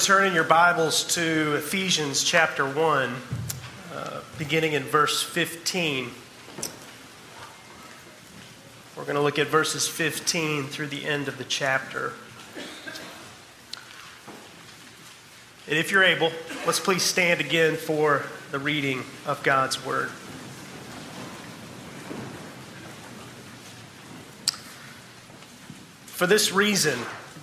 would, turn in your Bibles to Ephesians chapter 1, uh, beginning in verse 15. We're going to look at verses 15 through the end of the chapter. And if you're able, let's please stand again for the reading of God's Word. For this reason,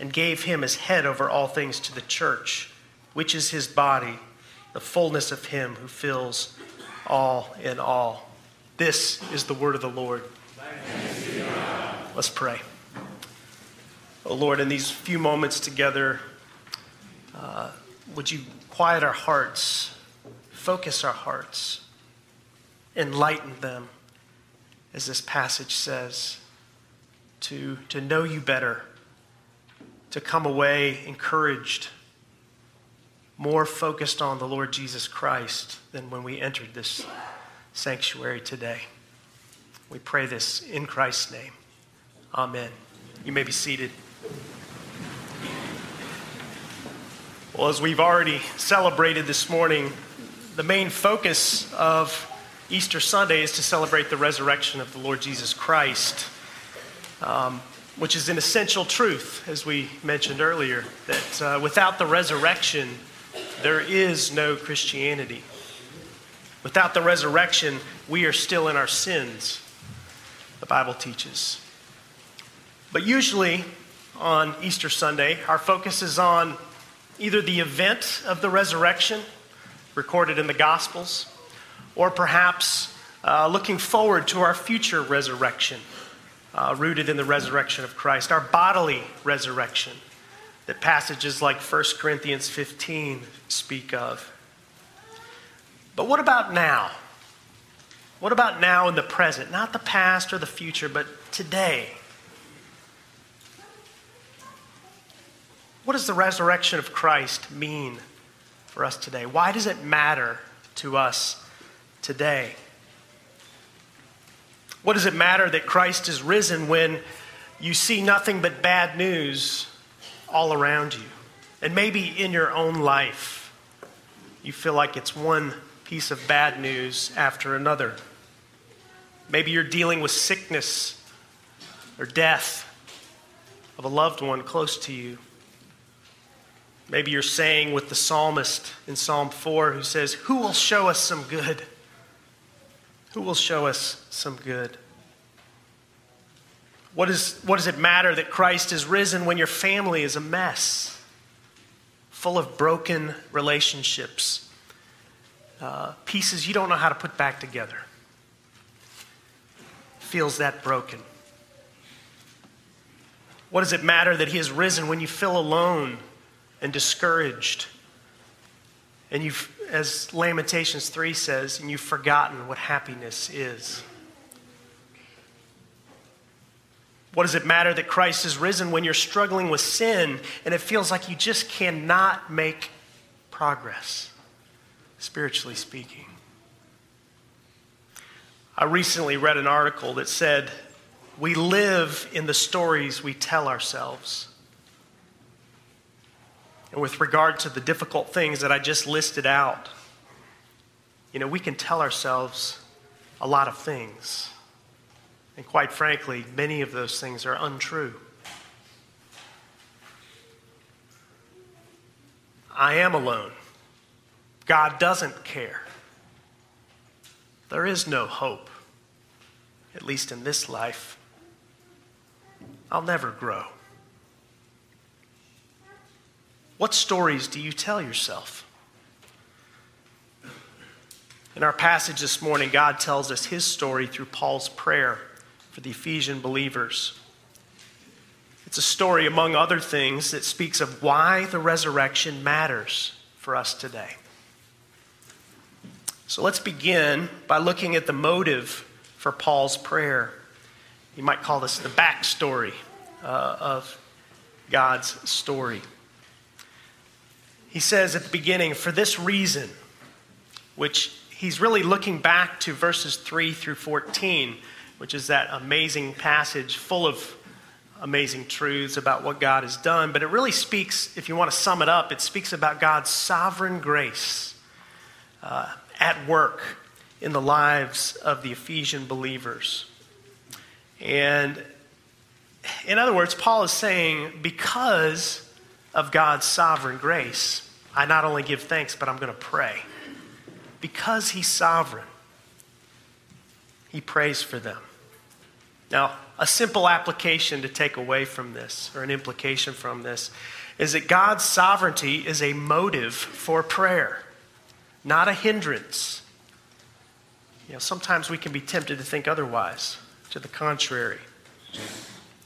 and gave him as head over all things to the church, which is his body, the fullness of him who fills all in all. This is the word of the Lord. Let's pray. Oh Lord, in these few moments together, uh, would you quiet our hearts, focus our hearts, enlighten them, as this passage says, to, to know you better to come away encouraged, more focused on the Lord Jesus Christ than when we entered this sanctuary today. We pray this in Christ's name. Amen. You may be seated. Well, as we've already celebrated this morning, the main focus of Easter Sunday is to celebrate the resurrection of the Lord Jesus Christ. Um, which is an essential truth, as we mentioned earlier, that uh, without the resurrection, there is no Christianity. Without the resurrection, we are still in our sins, the Bible teaches. But usually on Easter Sunday, our focus is on either the event of the resurrection recorded in the Gospels, or perhaps uh, looking forward to our future resurrection uh, rooted in the resurrection of Christ, our bodily resurrection that passages like 1 Corinthians 15 speak of. But what about now? What about now in the present? Not the past or the future, but today. What does the resurrection of Christ mean for us today? Why does it matter to us today? What does it matter that Christ is risen when you see nothing but bad news all around you? And maybe in your own life, you feel like it's one piece of bad news after another. Maybe you're dealing with sickness or death of a loved one close to you. Maybe you're saying with the psalmist in Psalm 4 who says, Who will show us some good? Who will show us some good? What, is, what does it matter that Christ is risen when your family is a mess, full of broken relationships, uh, pieces you don't know how to put back together? Feels that broken. What does it matter that He is risen when you feel alone and discouraged? And you've, as Lamentations 3 says, and you've forgotten what happiness is. What does it matter that Christ is risen when you're struggling with sin and it feels like you just cannot make progress, spiritually speaking? I recently read an article that said, We live in the stories we tell ourselves. And with regard to the difficult things that I just listed out, you know, we can tell ourselves a lot of things. And quite frankly, many of those things are untrue. I am alone. God doesn't care, there is no hope, at least in this life. I'll never grow. What stories do you tell yourself? In our passage this morning, God tells us his story through Paul's prayer for the Ephesian believers. It's a story, among other things, that speaks of why the resurrection matters for us today. So let's begin by looking at the motive for Paul's prayer. You might call this the backstory uh, of God's story. He says at the beginning, for this reason, which he's really looking back to verses 3 through 14, which is that amazing passage full of amazing truths about what God has done. But it really speaks, if you want to sum it up, it speaks about God's sovereign grace uh, at work in the lives of the Ephesian believers. And in other words, Paul is saying, because of God's sovereign grace, I not only give thanks, but I'm going to pray. Because he's sovereign, he prays for them. Now, a simple application to take away from this, or an implication from this, is that God's sovereignty is a motive for prayer, not a hindrance. You know, sometimes we can be tempted to think otherwise, to the contrary.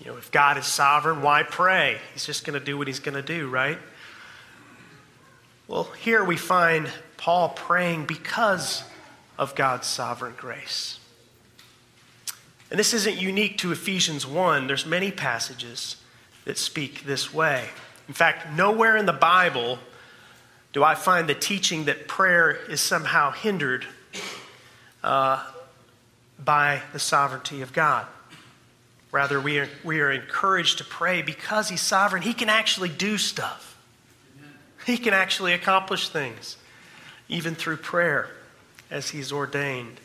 You know, if God is sovereign, why pray? He's just going to do what he's going to do, right? Well, here we find Paul praying because of God's sovereign grace. And this isn't unique to Ephesians 1. There's many passages that speak this way. In fact, nowhere in the Bible do I find the teaching that prayer is somehow hindered uh, by the sovereignty of God. Rather, we are, we are encouraged to pray because He's sovereign. He can actually do stuff, He can actually accomplish things, even through prayer, as He's ordained.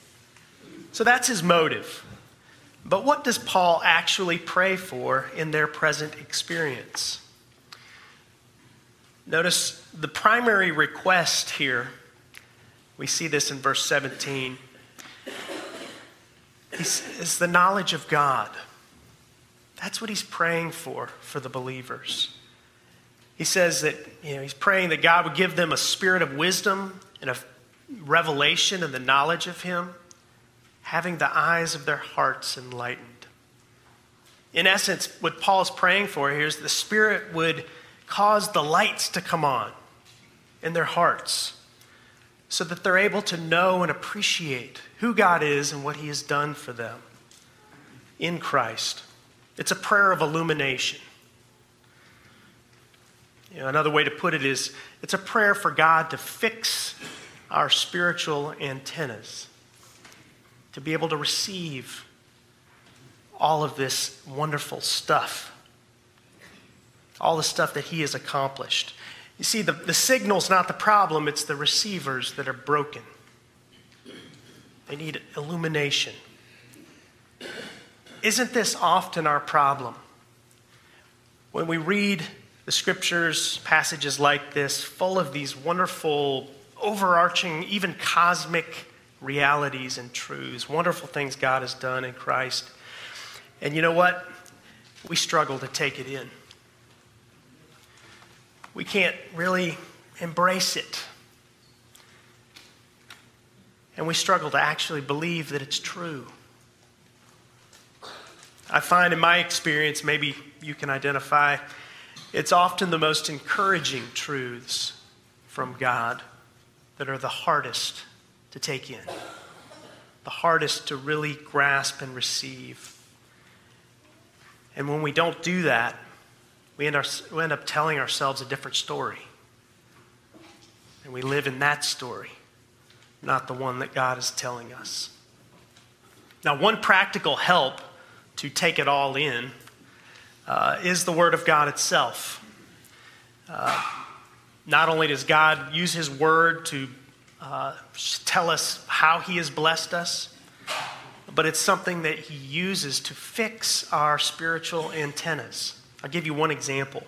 So that's His motive. But what does Paul actually pray for in their present experience? Notice the primary request here, we see this in verse 17, is the knowledge of God. That's what he's praying for for the believers. He says that you know, he's praying that God would give them a spirit of wisdom and a revelation and the knowledge of him, having the eyes of their hearts enlightened. In essence, what Paul is praying for here is the Spirit would cause the lights to come on in their hearts so that they're able to know and appreciate who God is and what he has done for them in Christ. It's a prayer of illumination. You know, another way to put it is it's a prayer for God to fix our spiritual antennas, to be able to receive all of this wonderful stuff, all the stuff that He has accomplished. You see, the, the signal's not the problem, it's the receivers that are broken. They need illumination. Isn't this often our problem? When we read the scriptures, passages like this, full of these wonderful, overarching, even cosmic realities and truths, wonderful things God has done in Christ. And you know what? We struggle to take it in. We can't really embrace it. And we struggle to actually believe that it's true. I find in my experience, maybe you can identify, it's often the most encouraging truths from God that are the hardest to take in, the hardest to really grasp and receive. And when we don't do that, we end, our, we end up telling ourselves a different story. And we live in that story, not the one that God is telling us. Now, one practical help to take it all in uh, is the Word of God itself. Uh, not only does God use His Word to uh, tell us how He has blessed us, but it's something that He uses to fix our spiritual antennas. I'll give you one example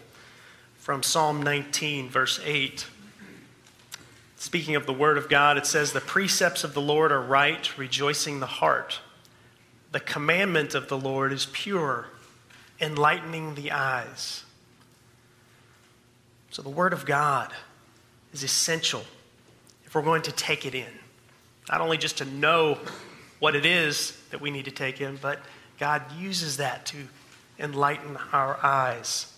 from Psalm 19, verse 8. Speaking of the Word of God, it says, The precepts of the Lord are right, rejoicing the heart. The commandment of the Lord is pure, enlightening the eyes. So the Word of God is essential if we're going to take it in. Not only just to know what it is that we need to take in, but God uses that to enlighten our eyes.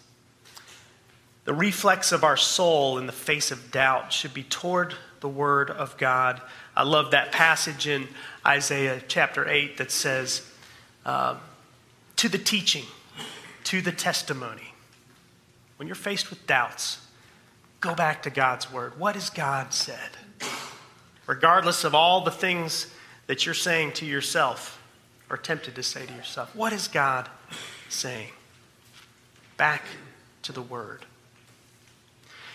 The reflex of our soul in the face of doubt should be toward the Word of God. I love that passage in Isaiah chapter 8 that says, uh, To the teaching, to the testimony. When you're faced with doubts, go back to God's Word. What has God said? Regardless of all the things that you're saying to yourself or tempted to say to yourself, what is God saying? Back to the Word.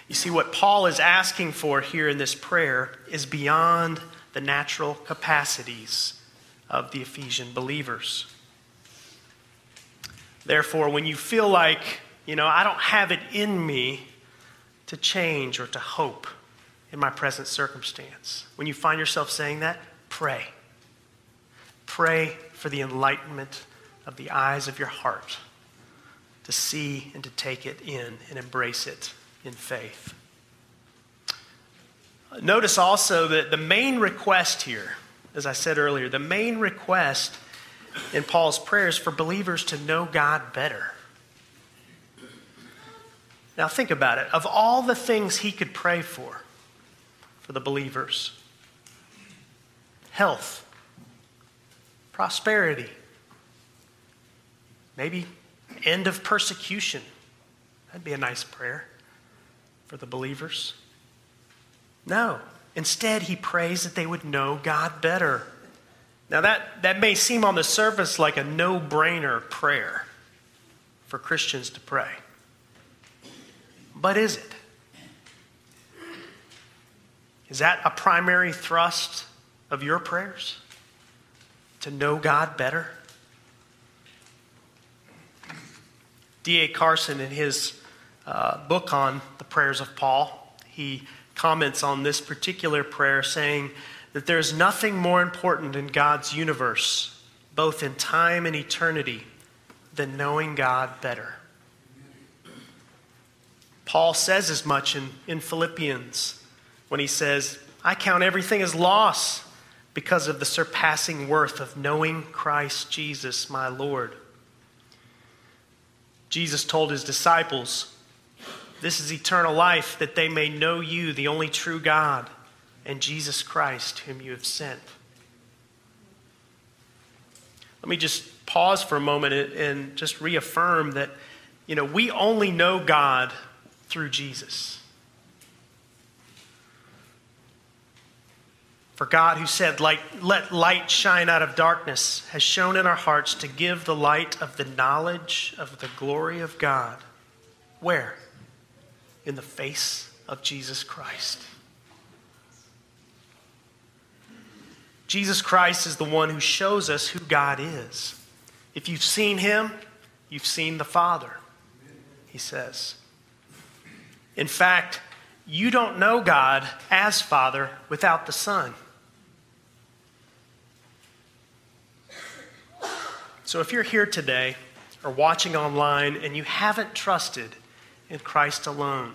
You see, what Paul is asking for here in this prayer is beyond the natural capacities of the Ephesian believers. Therefore, when you feel like, you know, I don't have it in me to change or to hope in my present circumstance, when you find yourself saying that, pray. Pray for the enlightenment of the eyes of your heart to see and to take it in and embrace it in faith. Notice also that the main request here, as I said earlier, the main request in Paul's prayer is for believers to know God better. Now, think about it. Of all the things he could pray for, for the believers health, prosperity, maybe end of persecution. That'd be a nice prayer for the believers? No. Instead, he prays that they would know God better. Now, that, that may seem on the surface like a no brainer prayer for Christians to pray. But is it? Is that a primary thrust of your prayers? To know God better? D.A. Carson, in his uh, book on the prayers of Paul, he comments on this particular prayer saying that there's nothing more important in God's universe, both in time and eternity, than knowing God better. Paul says as much in, in Philippians when he says, I count everything as loss because of the surpassing worth of knowing Christ Jesus, my Lord. Jesus told his disciples, this is eternal life, that they may know you, the only true God, and Jesus Christ, whom you have sent. Let me just pause for a moment and just reaffirm that, you know, we only know God through Jesus. For God, who said, like, Let light shine out of darkness, has shown in our hearts to give the light of the knowledge of the glory of God. Where? In the face of Jesus Christ. Jesus Christ is the one who shows us who God is. If you've seen him, you've seen the Father, he says. In fact, you don't know God as Father without the Son. So if you're here today or watching online and you haven't trusted in Christ alone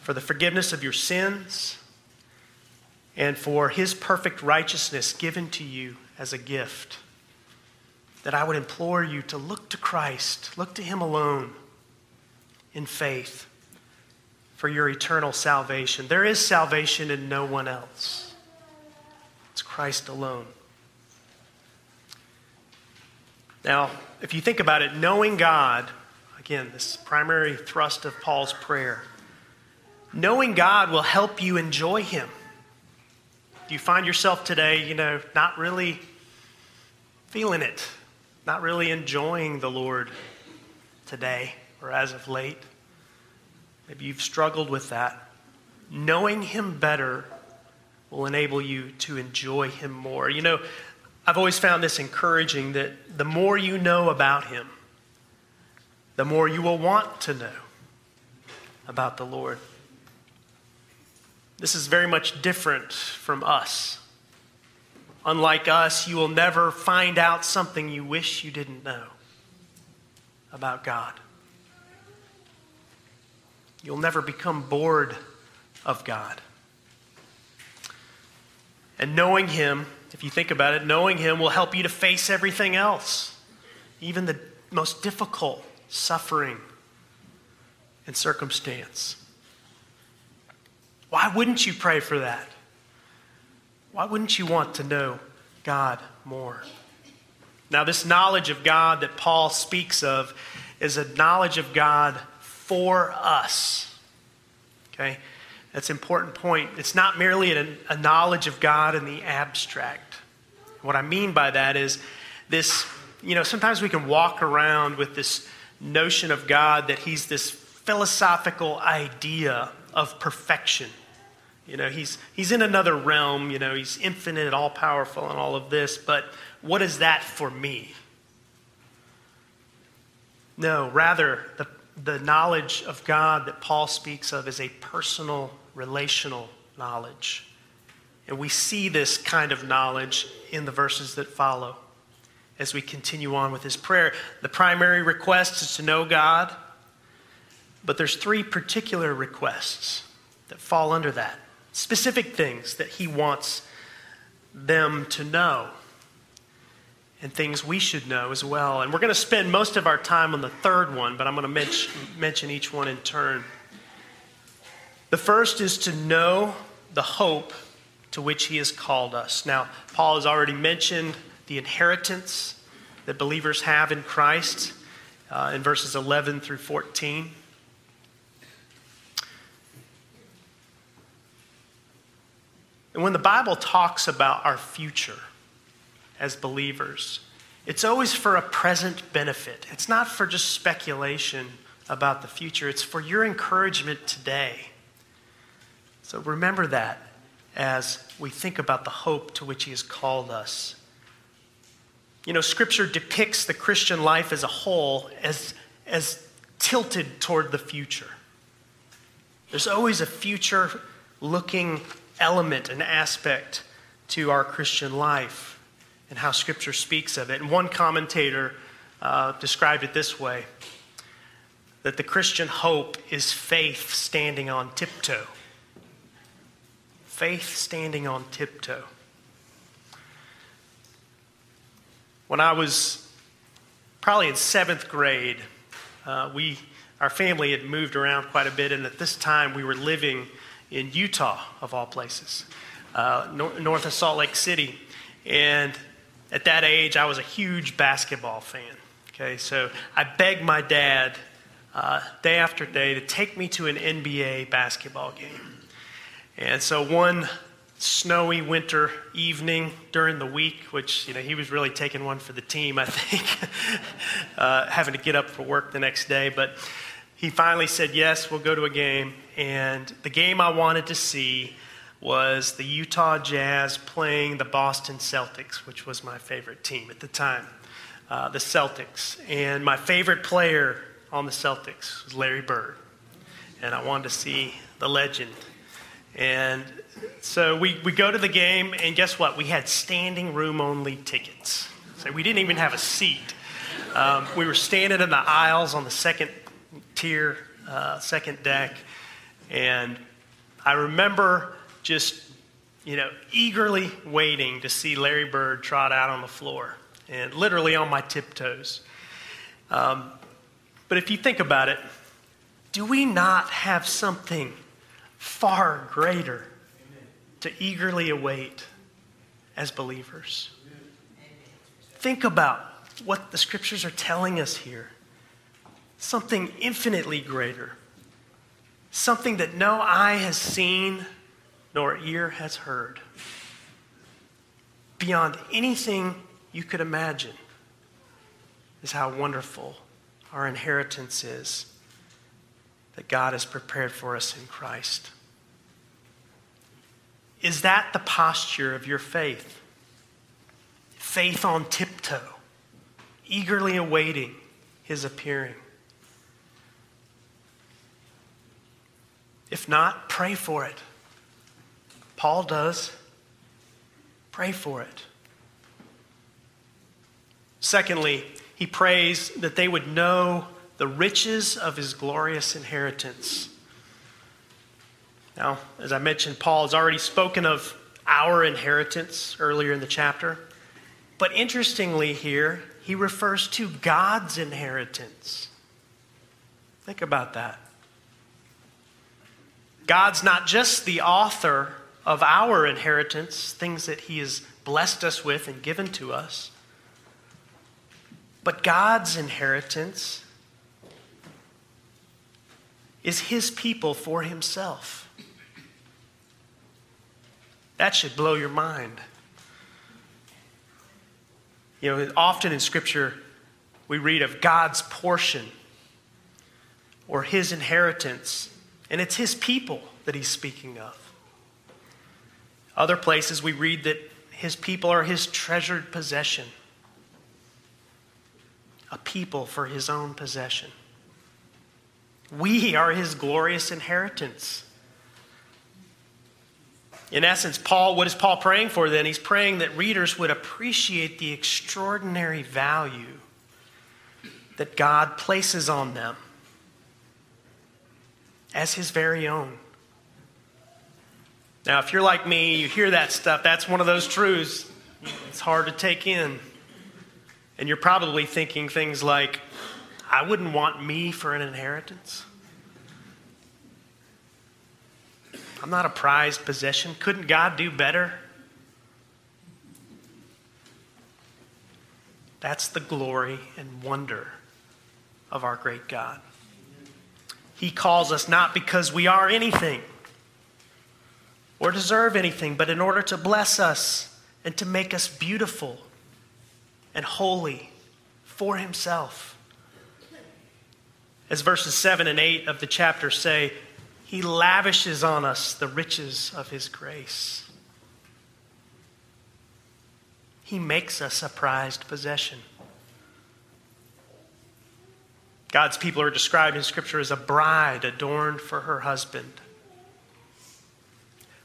for the forgiveness of your sins and for his perfect righteousness given to you as a gift. That I would implore you to look to Christ, look to him alone in faith for your eternal salvation. There is salvation in no one else, it's Christ alone. Now, if you think about it, knowing God Again, this primary thrust of Paul's prayer. Knowing God will help you enjoy Him. Do you find yourself today, you know, not really feeling it, not really enjoying the Lord today or as of late? Maybe you've struggled with that. Knowing Him better will enable you to enjoy Him more. You know, I've always found this encouraging that the more you know about Him, the more you will want to know about the Lord. This is very much different from us. Unlike us, you will never find out something you wish you didn't know about God. You'll never become bored of God. And knowing Him, if you think about it, knowing Him will help you to face everything else, even the most difficult suffering and circumstance. Why wouldn't you pray for that? Why wouldn't you want to know God more? Now, this knowledge of God that Paul speaks of is a knowledge of God for us. Okay? That's an important point. It's not merely a, a knowledge of God in the abstract. What I mean by that is this, you know, sometimes we can walk around with this notion of God that He's this philosophical idea of perfection. You know, he's, he's in another realm, you know, he's infinite, all powerful, and all of this, but what is that for me? No, rather, the, the knowledge of God that Paul speaks of is a personal, relational knowledge. And we see this kind of knowledge in the verses that follow as we continue on with his prayer. The primary request is to know God, but there's three particular requests that fall under that. Specific things that he wants them to know and things we should know as well. And we're going to spend most of our time on the third one, but I'm going to mention, each one in turn. The first is to know the hope to which he has called us. Now, Paul has already mentioned the inheritance that believers have in Christ uh, in verses 11 through 14. And when the Bible talks about our future, as believers. It's always for a present benefit. It's not for just speculation about the future, it's for your encouragement today. So remember that as we think about the hope to which He has called us. You know, Scripture depicts the Christian life as a whole as, as tilted toward the future. There's always a future looking element, an aspect to our Christian life and how Scripture speaks of it. And one commentator uh, described it this way that the Christian hope is faith standing on tiptoe. Faith standing on tiptoe. When I was probably in seventh grade, uh, we, our family had moved around quite a bit, and at this time we were living in Utah, of all places, uh, nor- north of Salt Lake City. And at that age, I was a huge basketball fan. Okay, so I begged my dad uh, day after day to take me to an NBA basketball game. And so one snowy winter evening during the week, which you know he was really taking one for the team, I think, uh, having to get up for work the next day. But he finally said, "Yes, we'll go to a game." And the game I wanted to see was the Utah Jazz playing the Boston Celtics, which was my favorite team at the time, uh, the Celtics. And my favorite player on the Celtics was Larry Bird. And I wanted to see the legend. And so we, we go to the game, and guess what? We had standing room only tickets. So we didn't even have a seat. Um, we were standing in the aisles on the second tier, uh, second deck. And I remember just, you know, eagerly waiting to see Larry Bird trot out on the floor and literally on my tiptoes. Um, but if you think about it, do we not have something far greater to eagerly await as believers? Think about what the scriptures are telling us here. Something infinitely greater. Something that no eye has seen, nor ear has heard. Beyond anything you could imagine is how wonderful our inheritance is that God has prepared for us in Christ. Is that the posture of your faith? Faith on tiptoe, eagerly awaiting his appearing. If not, pray for it. Paul does. Pray for it. Secondly, he prays that they would know the riches of his glorious inheritance. Now, as I mentioned, Paul has already spoken of our inheritance earlier in the chapter. But interestingly, here, he refers to God's inheritance. Think about that. God's not just the author of our inheritance, things that he has blessed us with and given to us, but God's inheritance is his people for himself. That should blow your mind. You know, often in Scripture, we read of God's portion or his inheritance, and it's his people that he's speaking of. Other places, we read that his people are his treasured possession, a people for his own possession. We are his glorious inheritance. In essence, Paul, what is Paul praying for then? He's praying that readers would appreciate the extraordinary value that God places on them as his very own. Now, if you're like me, you hear that stuff, that's one of those truths. It's hard to take in. And you're probably thinking things like, I wouldn't want me for an inheritance. I'm not a prized possession. Couldn't God do better? That's the glory and wonder of our great God. He calls us not because we are anything or deserve anything, but in order to bless us and to make us beautiful and holy for Himself. As verses 7 and 8 of the chapter say, he lavishes on us the riches of His grace. He makes us a prized possession. God's people are described in Scripture as a bride adorned for her husband.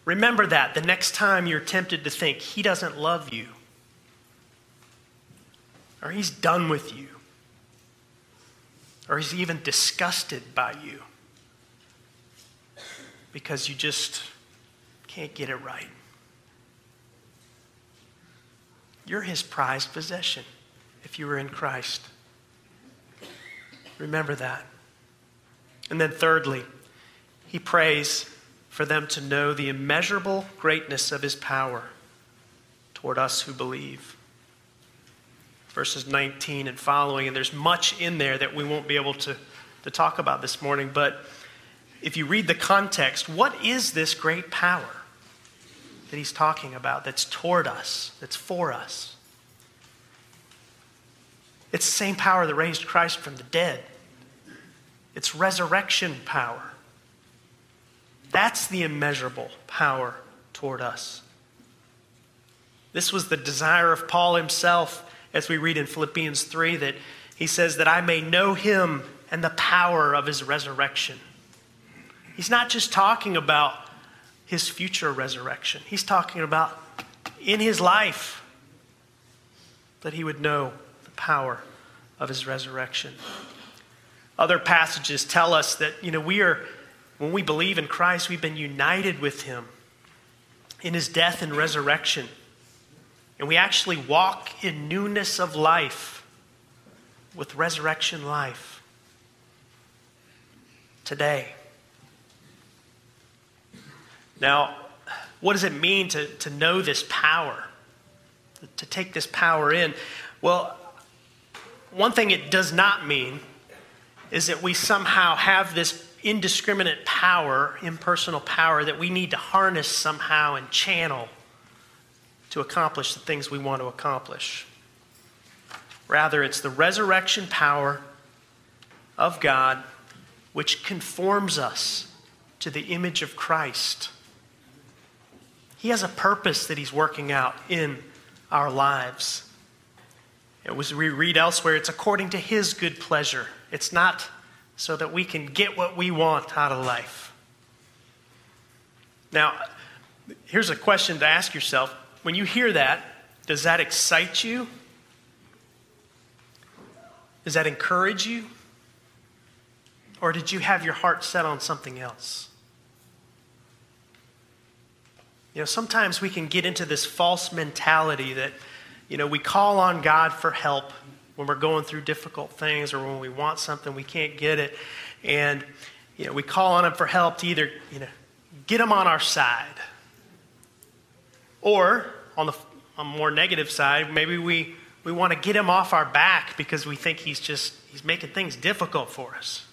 Remember that the next time you're tempted to think he doesn't love you, or he's done with you, or he's even disgusted by you because you just can't get it right. You're his prized possession if you were in Christ. Remember that. And then, thirdly, he prays for them to know the immeasurable greatness of his power toward us who believe. Verses 19 and following, and there's much in there that we won't be able to, to talk about this morning, but if you read the context, what is this great power that he's talking about that's toward us, that's for us? It's the same power that raised Christ from the dead. It's resurrection power. That's the immeasurable power toward us. This was the desire of Paul himself, as we read in Philippians 3, that he says, That I may know him and the power of his resurrection He's not just talking about his future resurrection, he's talking about in his life that he would know the power of his resurrection. Other passages tell us that, you know, we are, when we believe in Christ, we've been united with him in his death and resurrection. And we actually walk in newness of life with resurrection life today. Now, what does it mean to, to know this power? To take this power in? Well, one thing it does not mean is that we somehow have this indiscriminate power, impersonal power, that we need to harness somehow and channel to accomplish the things we want to accomplish. Rather, it's the resurrection power of God which conforms us to the image of Christ he has a purpose that He's working out in our lives. It was we read elsewhere, it's according to His good pleasure. It's not so that we can get what we want out of life. Now, Here's a question to ask yourself. When you hear that, does that excite you? Does that encourage you? Or did you have your heart set on something else? You know, sometimes we can get into this false mentality that, you know, we call on God for help when we're going through difficult things or when we want something, we can't get it. And, you know, we call on Him for help to either, you know, get Him on our side. Or, on the on more negative side, maybe we, we want to get Him off our back because we think He's just, He's making things difficult for us.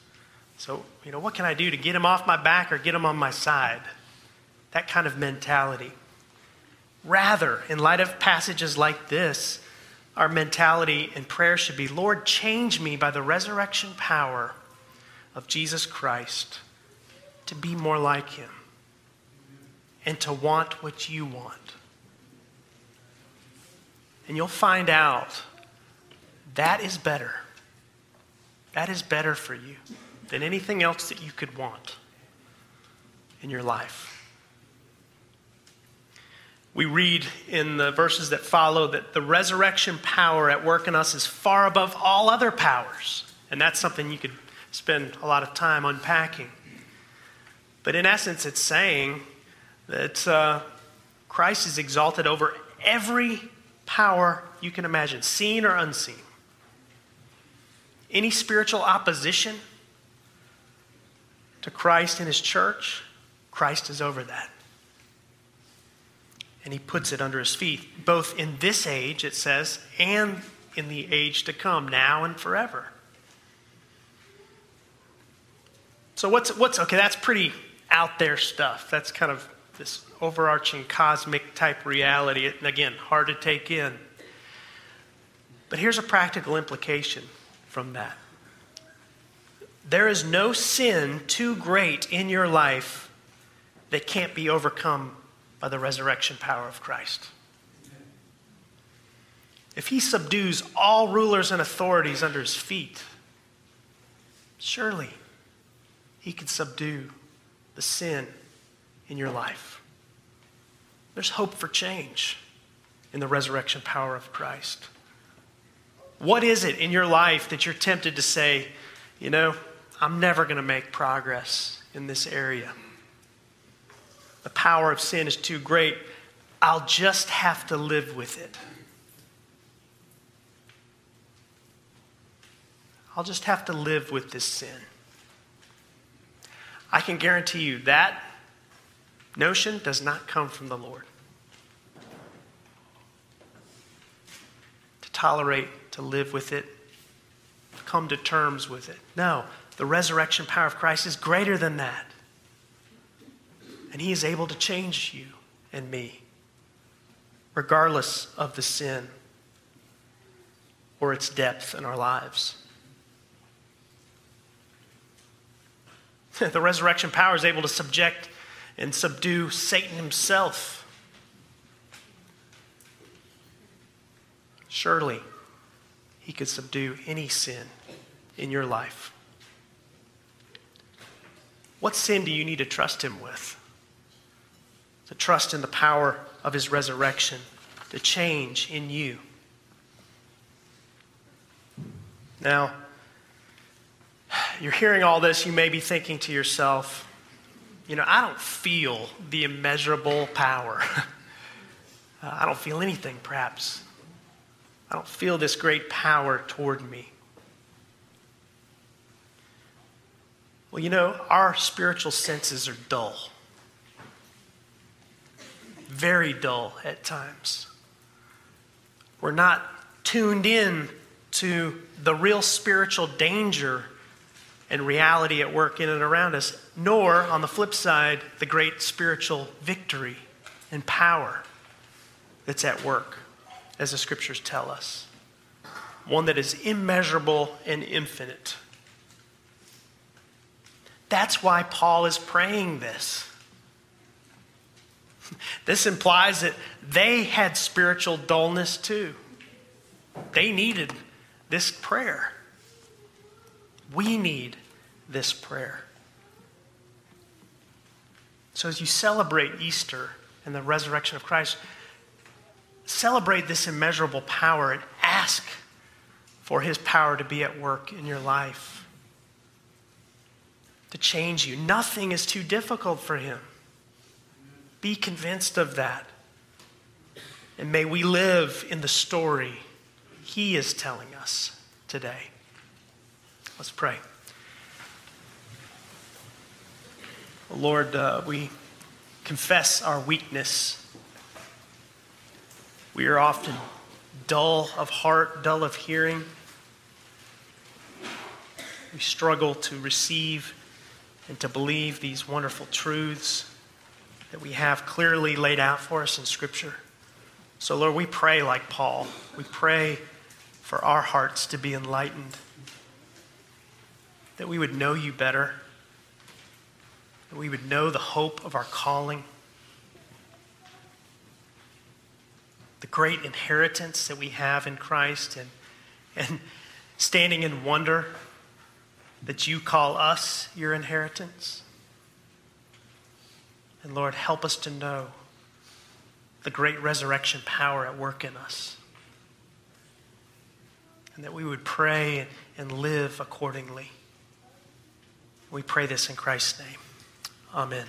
So, you know, what can I do to get Him off my back or get Him on my side? that kind of mentality. Rather, in light of passages like this, our mentality in prayer should be Lord, change me by the resurrection power of Jesus Christ to be more like him and to want what you want. And you'll find out that is better. That is better for you than anything else that you could want in your life we read in the verses that follow that the resurrection power at work in us is far above all other powers. And that's something you could spend a lot of time unpacking. But in essence, it's saying that uh, Christ is exalted over every power you can imagine, seen or unseen. Any spiritual opposition to Christ and his church, Christ is over that and he puts it under his feet, both in this age, it says, and in the age to come, now and forever. So, what's, what's okay, that's pretty out there stuff. That's kind of this overarching cosmic type reality. And again, hard to take in. But here's a practical implication from that there is no sin too great in your life that can't be overcome by the resurrection power of Christ. If he subdues all rulers and authorities under his feet, surely he can subdue the sin in your life. There's hope for change in the resurrection power of Christ. What is it in your life that you're tempted to say, you know, I'm never going to make progress in this area? the power of sin is too great. I'll just have to live with it. I'll just have to live with this sin. I can guarantee you that notion does not come from the Lord. To tolerate, to live with it, come to terms with it. No, the resurrection power of Christ is greater than that. And He is able to change you and me, regardless of the sin or its depth in our lives. the resurrection power is able to subject and subdue Satan himself. Surely, he could subdue any sin in your life. What sin do you need to trust him with? to trust in the power of his resurrection to change in you. Now, you're hearing all this, you may be thinking to yourself, you know, I don't feel the immeasurable power. I don't feel anything, perhaps. I don't feel this great power toward me. Well, you know, our spiritual senses are dull very dull at times. We're not tuned in to the real spiritual danger and reality at work in and around us, nor, on the flip side, the great spiritual victory and power that's at work, as the scriptures tell us. One that is immeasurable and infinite. That's why Paul is praying this. This implies that they had spiritual dullness too. They needed this prayer. We need this prayer. So, as you celebrate Easter and the resurrection of Christ, celebrate this immeasurable power and ask for his power to be at work in your life, to change you. Nothing is too difficult for him. Be convinced of that. And may we live in the story he is telling us today. Let's pray. Lord, uh, we confess our weakness. We are often dull of heart, dull of hearing. We struggle to receive and to believe these wonderful truths that we have clearly laid out for us in Scripture. So, Lord, we pray like Paul. We pray for our hearts to be enlightened, that we would know you better, that we would know the hope of our calling, the great inheritance that we have in Christ, and, and standing in wonder that you call us your inheritance. And Lord, help us to know the great resurrection power at work in us. And that we would pray and live accordingly. We pray this in Christ's name. Amen.